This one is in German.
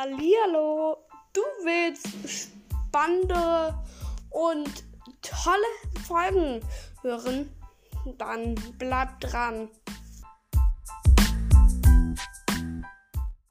Hallihallo, du willst spannende und tolle Folgen hören? Dann bleib dran.